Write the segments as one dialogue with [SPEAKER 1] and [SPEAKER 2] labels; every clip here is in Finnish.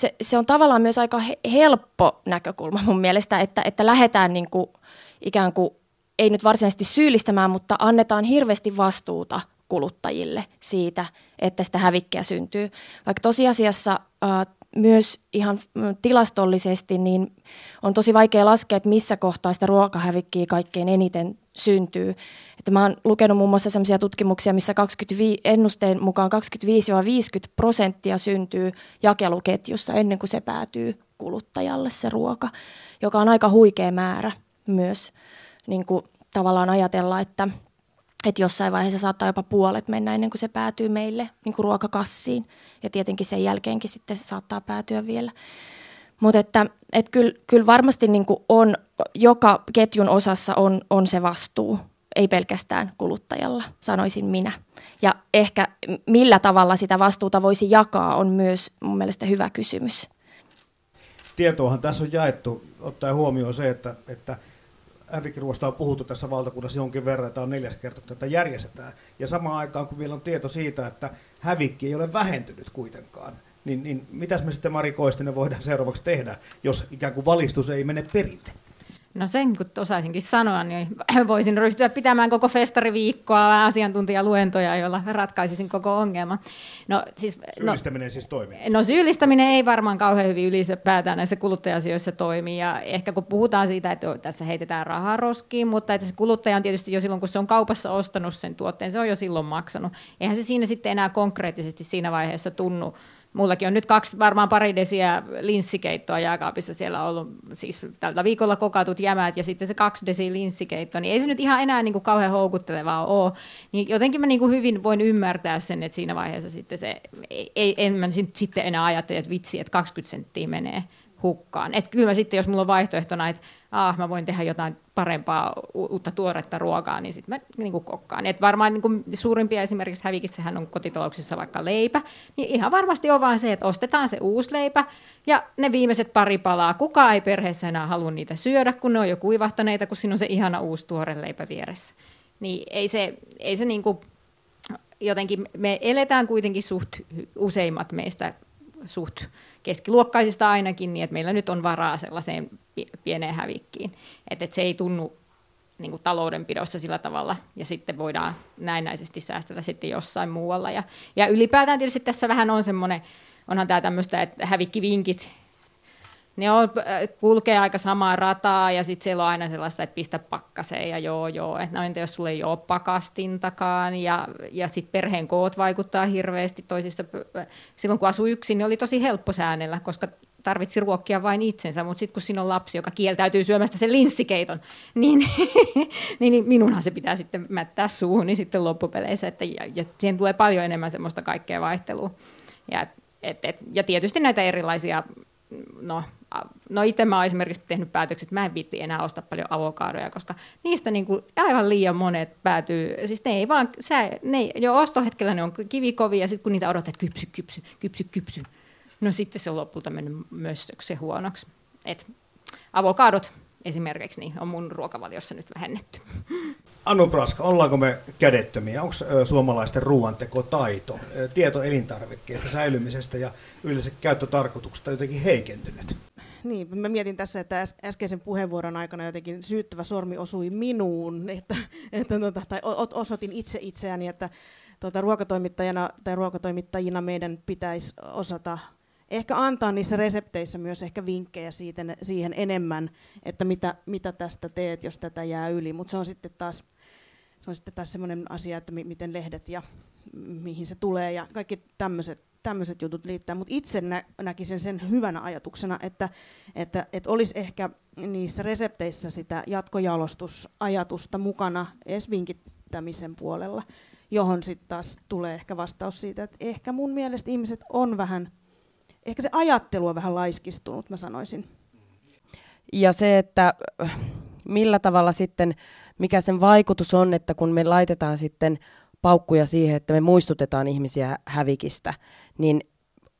[SPEAKER 1] se, se on tavallaan myös aika helppo näkökulma mun mielestä, että, että lähdetään niin kuin, ikään kuin, ei nyt varsinaisesti syyllistämään, mutta annetaan hirveästi vastuuta kuluttajille siitä, että sitä hävikkiä syntyy. Vaikka tosiasiassa äh, myös ihan tilastollisesti niin on tosi vaikea laskea, että missä kohtaa sitä ruokahävikkiä kaikkein eniten syntyy. Että mä oon lukenut muun muassa sellaisia tutkimuksia, missä 25, ennusteen mukaan 25-50 prosenttia syntyy jakeluketjussa ennen kuin se päätyy kuluttajalle se ruoka, joka on aika huikea määrä myös niin kuin tavallaan ajatella, että, että jossain vaiheessa saattaa jopa puolet mennä ennen kuin se päätyy meille niin kuin ruokakassiin. Ja tietenkin sen jälkeenkin sitten se saattaa päätyä vielä. Mutta että, että kyllä, kyllä varmasti niin kuin on, joka ketjun osassa on, on se vastuu, ei pelkästään kuluttajalla, sanoisin minä. Ja ehkä millä tavalla sitä vastuuta voisi jakaa on myös mun mielestä hyvä kysymys.
[SPEAKER 2] Tietoahan tässä on jaettu, ottaen huomioon se, että, että – hävikkiruosta on puhuttu tässä valtakunnassa jonkin verran, että on neljäs kerta, että tätä järjestetään. Ja samaan aikaan, kun vielä on tieto siitä, että hävikki ei ole vähentynyt kuitenkaan, niin, niin mitäs me sitten Mari Koistinen voidaan seuraavaksi tehdä, jos ikään kuin valistus ei mene perille?
[SPEAKER 3] No sen kun osaisinkin sanoa, niin voisin ryhtyä pitämään koko festariviikkoa asiantuntijaluentoja, joilla ratkaisisin koko ongelman.
[SPEAKER 2] No, siis, no- syyllistäminen no, siis toimii?
[SPEAKER 3] No syyllistäminen ei varmaan kauhean hyvin ylipäätään näissä kuluttaja-asioissa toimi. Ja ehkä kun puhutaan siitä, että tässä heitetään rahaa roskiin, mutta että se kuluttaja on tietysti jo silloin, kun se on kaupassa ostanut sen tuotteen, se on jo silloin maksanut. Eihän se siinä sitten enää konkreettisesti siinä vaiheessa tunnu Mullakin on nyt kaksi, varmaan pari desiä linssikeittoa jääkaapissa. Siellä ollut, siis tältä viikolla kokatut jämät ja sitten se kaksi desi linssikeitto, niin ei se nyt ihan enää niin kuin kauhean houkuttelevaa ole. Niin jotenkin mä niin kuin hyvin voin ymmärtää sen, että siinä vaiheessa sitten se, ei, en mä sitten enää ajattele, että vitsi, että 20 senttiä menee hukkaan. Et kyllä mä sitten, jos mulla on vaihtoehtona, että ah, mä voin tehdä jotain parempaa uutta tuoretta ruokaa, niin sitten mä niin kuin kokkaan. Et varmaan niin kuin suurimpia esimerkiksi hävikissähän on kotitalouksissa vaikka leipä, niin ihan varmasti on vaan se, että ostetaan se uusi leipä ja ne viimeiset pari palaa. Kuka ei perheessä enää halua niitä syödä, kun ne on jo kuivahtaneita, kun siinä on se ihana uusi tuore leipä vieressä. Niin ei se, ei se niin kuin, jotenkin, me eletään kuitenkin suht, useimmat meistä suht keskiluokkaisista ainakin, niin että meillä nyt on varaa sellaiseen pieneen hävikkiin. Että et se ei tunnu niin kuin taloudenpidossa sillä tavalla, ja sitten voidaan näennäisesti säästellä sitten jossain muualla. Ja, ja ylipäätään tietysti tässä vähän on semmoinen, onhan tämä tämmöistä, että hävikkivinkit ne on, äh, kulkee aika samaa rataa ja sitten siellä on aina sellaista, että pistä pakkaseen ja joo joo, että no entä jos sulla ei ole pakastintakaan ja, ja sitten perheen koot vaikuttaa hirveästi toisista. Silloin kun asui yksin, niin oli tosi helppo säännellä, koska tarvitsi ruokkia vain itsensä, mutta sitten kun siinä on lapsi, joka kieltäytyy syömästä sen linssikeiton, niin, niin, niin minunhan se pitää sitten mättää suuhun niin sitten loppupeleissä, että, ja, ja siihen tulee paljon enemmän semmoista kaikkea vaihtelua. Ja, et, et, ja tietysti näitä erilaisia no, no itse mä oon esimerkiksi tehnyt päätökset, että mä en vitti enää ostaa paljon avokadoja, koska niistä niin kuin aivan liian monet päätyy, siis ne ei vaan, sä, ne, jo ostohetkellä ne on kivikovia, ja sitten kun niitä odotat, että kypsy, kypsy, kypsy, kypsy, no sitten se on lopulta mennyt myös se huonoksi. Et avokadot esimerkiksi niin on mun ruokavaliossa nyt vähennetty.
[SPEAKER 2] Anu Praska, ollaanko me kädettömiä? Onko suomalaisten ruoantekotaito, tieto elintarvikkeista, säilymisestä ja yleensä käyttötarkoituksesta jotenkin heikentynyt?
[SPEAKER 4] Niin, mä mietin tässä, että äskeisen puheenvuoron aikana jotenkin syyttävä sormi osui minuun, että, että tota, tai osoitin itse itseäni, että tota, ruokatoimittajana tai ruokatoimittajina meidän pitäisi osata ehkä antaa niissä resepteissä myös ehkä vinkkejä siitä, siihen enemmän, että mitä, mitä tästä teet, jos tätä jää yli. Mutta se on sitten taas se on sitten taas sellainen asia, että mi- miten lehdet ja mihin se tulee ja kaikki tämmöiset jutut liittää, mutta itse nä- näkisin sen hyvänä ajatuksena, että, että, että olisi ehkä niissä resepteissä sitä jatkojalostusajatusta mukana edes vinkittämisen puolella, johon sitten taas tulee ehkä vastaus siitä, että ehkä mun mielestä ihmiset on vähän ehkä se ajattelu on vähän laiskistunut, mä sanoisin.
[SPEAKER 5] Ja se, että äh, millä tavalla sitten, mikä sen vaikutus on, että kun me laitetaan sitten paukkuja siihen, että me muistutetaan ihmisiä hävikistä, niin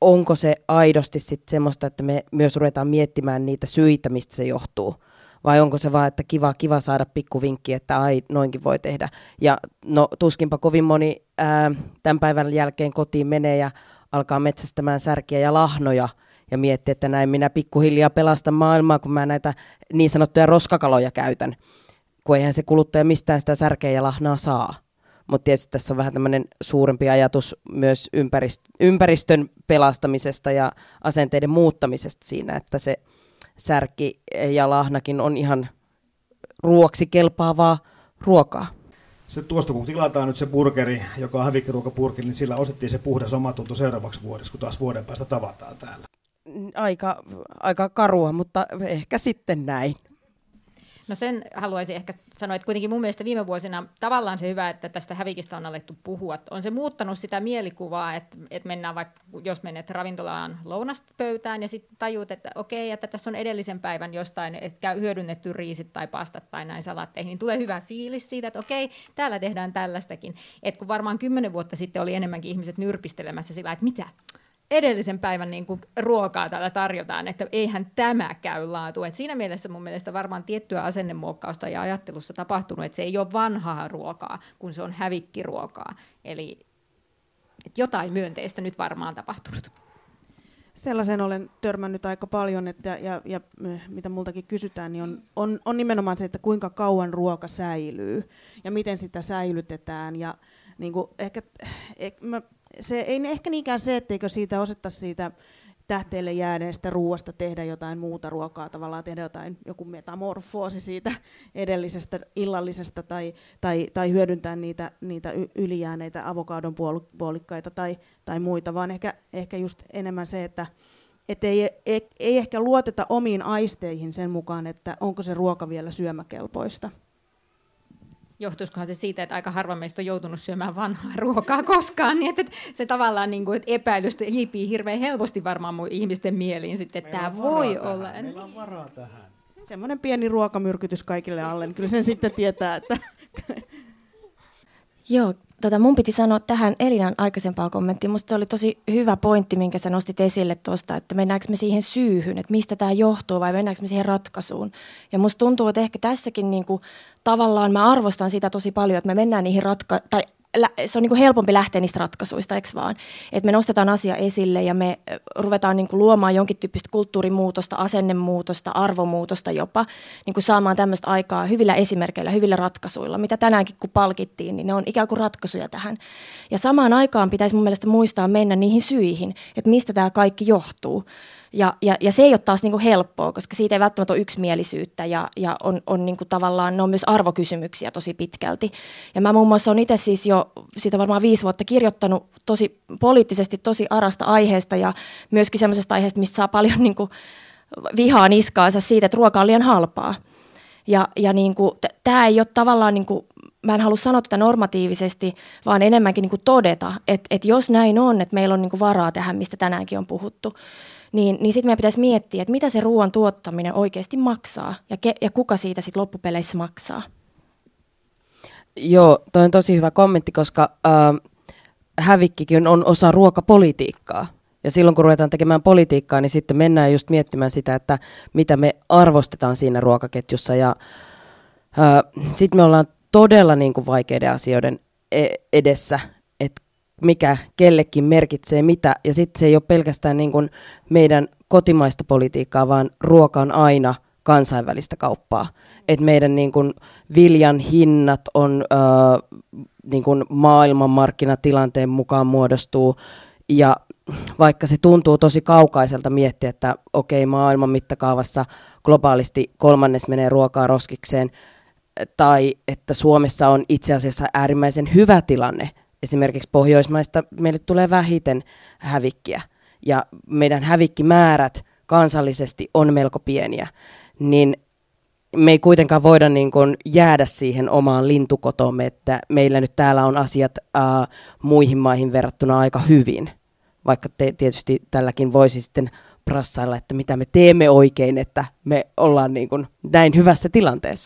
[SPEAKER 5] onko se aidosti sitten semmoista, että me myös ruvetaan miettimään niitä syitä, mistä se johtuu? Vai onko se vaan, että kiva, kiva saada pikkuvinkki, että ai, noinkin voi tehdä. Ja no tuskinpa kovin moni ää, tämän päivän jälkeen kotiin menee ja alkaa metsästämään särkiä ja lahnoja ja miettiä, että näin minä pikkuhiljaa pelastan maailmaa, kun mä näitä niin sanottuja roskakaloja käytän, kun eihän se kuluttaja mistään sitä särkeä ja lahnaa saa. Mutta tietysti tässä on vähän tämmöinen suurempi ajatus myös ympärist- ympäristön pelastamisesta ja asenteiden muuttamisesta siinä, että se särki ja lahnakin on ihan ruoksi kelpaavaa ruokaa.
[SPEAKER 2] Se tuosta kun tilataan nyt se burgeri, joka on hävikkiruokapurki, niin sillä ostettiin se puhdas omatunto seuraavaksi vuodeksi, kun taas vuoden päästä tavataan täällä.
[SPEAKER 5] Aika, aika karua, mutta ehkä sitten näin.
[SPEAKER 3] No sen haluaisin ehkä sanoa, että kuitenkin mun mielestä viime vuosina tavallaan se hyvä, että tästä hävikistä on alettu puhua. On se muuttanut sitä mielikuvaa, että, että mennään vaikka, jos menet ravintolaan lounastapöytään ja sitten tajuut, että okei, että tässä on edellisen päivän jostain, että käy hyödynnetty riisit tai pastat tai näin salatteihin, niin tulee hyvä fiilis siitä, että okei, täällä tehdään tällaistakin. että kun varmaan kymmenen vuotta sitten oli enemmänkin ihmiset nyrpistelemässä sillä, että mitä, edellisen päivän niin kuin ruokaa täällä tarjotaan, että eihän tämä käy laatu. Et siinä mielessä mun mielestä varmaan tiettyä asennemuokkausta ja ajattelussa tapahtunut, että se ei ole vanhaa ruokaa, kun se on hävikkiruokaa. Eli että jotain myönteistä nyt varmaan tapahtunut.
[SPEAKER 4] Sellaisen olen törmännyt aika paljon, että, ja, ja mitä multakin kysytään, niin on, on, on nimenomaan se, että kuinka kauan ruoka säilyy ja miten sitä säilytetään. Ja niin kuin ehkä, ehkä mä se ei ehkä niinkään se, etteikö siitä osettaisi siitä tähteelle jääneestä ruoasta tehdä jotain muuta ruokaa, tavallaan tehdä jotain, joku metamorfoosi siitä edellisestä illallisesta tai, tai, tai hyödyntää niitä, niitä ylijääneitä avokadon puolikkaita tai, tai muita, vaan ehkä, ehkä just enemmän se, että et ei, ei, ei ehkä luoteta omiin aisteihin sen mukaan, että onko se ruoka vielä syömäkelpoista
[SPEAKER 3] johtuisikohan se siitä, että aika harva meistä on joutunut syömään vanhaa ruokaa koskaan, niin että se tavallaan niin kuin, että epäilystä hiipii hirveän helposti varmaan mun ihmisten mieliin sitten, että tämä voi
[SPEAKER 2] tähän.
[SPEAKER 3] olla.
[SPEAKER 2] Meillä on varaa tähän.
[SPEAKER 4] Semmoinen pieni ruokamyrkytys kaikille alle, niin kyllä sen sitten tietää, että...
[SPEAKER 1] Joo, tota mun piti sanoa tähän Elinan aikaisempaa kommenttiin. Musta oli tosi hyvä pointti, minkä sä nostit esille tuosta, että mennäänkö me siihen syyhyn, että mistä tämä johtuu vai mennäänkö me siihen ratkaisuun. Ja musta tuntuu, että ehkä tässäkin niinku, tavallaan mä arvostan sitä tosi paljon, että me mennään niihin ratka- tai se on niin kuin helpompi lähteä niistä ratkaisuista, eikö vaan? Että me nostetaan asia esille ja me ruvetaan niin kuin luomaan jonkin tyyppistä kulttuurimuutosta, asennemuutosta, arvomuutosta jopa, niin kuin saamaan tämmöistä aikaa hyvillä esimerkkeillä, hyvillä ratkaisuilla, mitä tänäänkin kun palkittiin, niin ne on ikään kuin ratkaisuja tähän. Ja samaan aikaan pitäisi mun mielestä muistaa mennä niihin syihin, että mistä tämä kaikki johtuu. Ja, ja, ja se ei ole taas niin kuin helppoa, koska siitä ei välttämättä ole yksimielisyyttä ja, ja on, on niin kuin tavallaan, ne on myös arvokysymyksiä tosi pitkälti. Ja mä muun muassa olen itse siis jo siitä varmaan viisi vuotta kirjoittanut tosi poliittisesti tosi arasta aiheesta ja myöskin semmoisesta aiheesta, mistä saa paljon niin kuin vihaa niskaansa siitä, että ruoka on liian halpaa. Ja, ja niin kuin, tämä ei ole tavallaan, niin kuin, mä en halua sanoa tätä normatiivisesti, vaan enemmänkin niin kuin todeta, että, että jos näin on, että meillä on niin kuin varaa tähän, mistä tänäänkin on puhuttu, niin, niin sitten meidän pitäisi miettiä, että mitä se ruoan tuottaminen oikeasti maksaa ja, ke, ja kuka siitä sitten loppupeleissä maksaa.
[SPEAKER 5] Joo, toi on tosi hyvä kommentti, koska äh, hävikkikin on osa ruokapolitiikkaa. Ja silloin kun ruvetaan tekemään politiikkaa, niin sitten mennään just miettimään sitä, että mitä me arvostetaan siinä ruokaketjussa. Ja äh, sitten me ollaan todella niin kuin vaikeiden asioiden e-, edessä, mikä kellekin merkitsee mitä. Ja sitten se ei ole pelkästään niin kuin meidän kotimaista politiikkaa, vaan ruoka on aina kansainvälistä kauppaa. Et meidän niin kuin viljan hinnat on ö, niin kuin maailmanmarkkinatilanteen mukaan muodostuu. Ja vaikka se tuntuu tosi kaukaiselta miettiä, että okei, maailman mittakaavassa globaalisti kolmannes menee ruokaa roskikseen, tai että Suomessa on itse asiassa äärimmäisen hyvä tilanne, esimerkiksi Pohjoismaista meille tulee vähiten hävikkiä. Ja meidän hävikkimäärät kansallisesti on melko pieniä, niin me ei kuitenkaan voida niin kuin jäädä siihen omaan lintukotomme, että meillä nyt täällä on asiat ää, muihin maihin verrattuna aika hyvin, vaikka te, tietysti tälläkin voisi sitten prassailla, että mitä me teemme oikein, että me ollaan niin kuin näin hyvässä tilanteessa.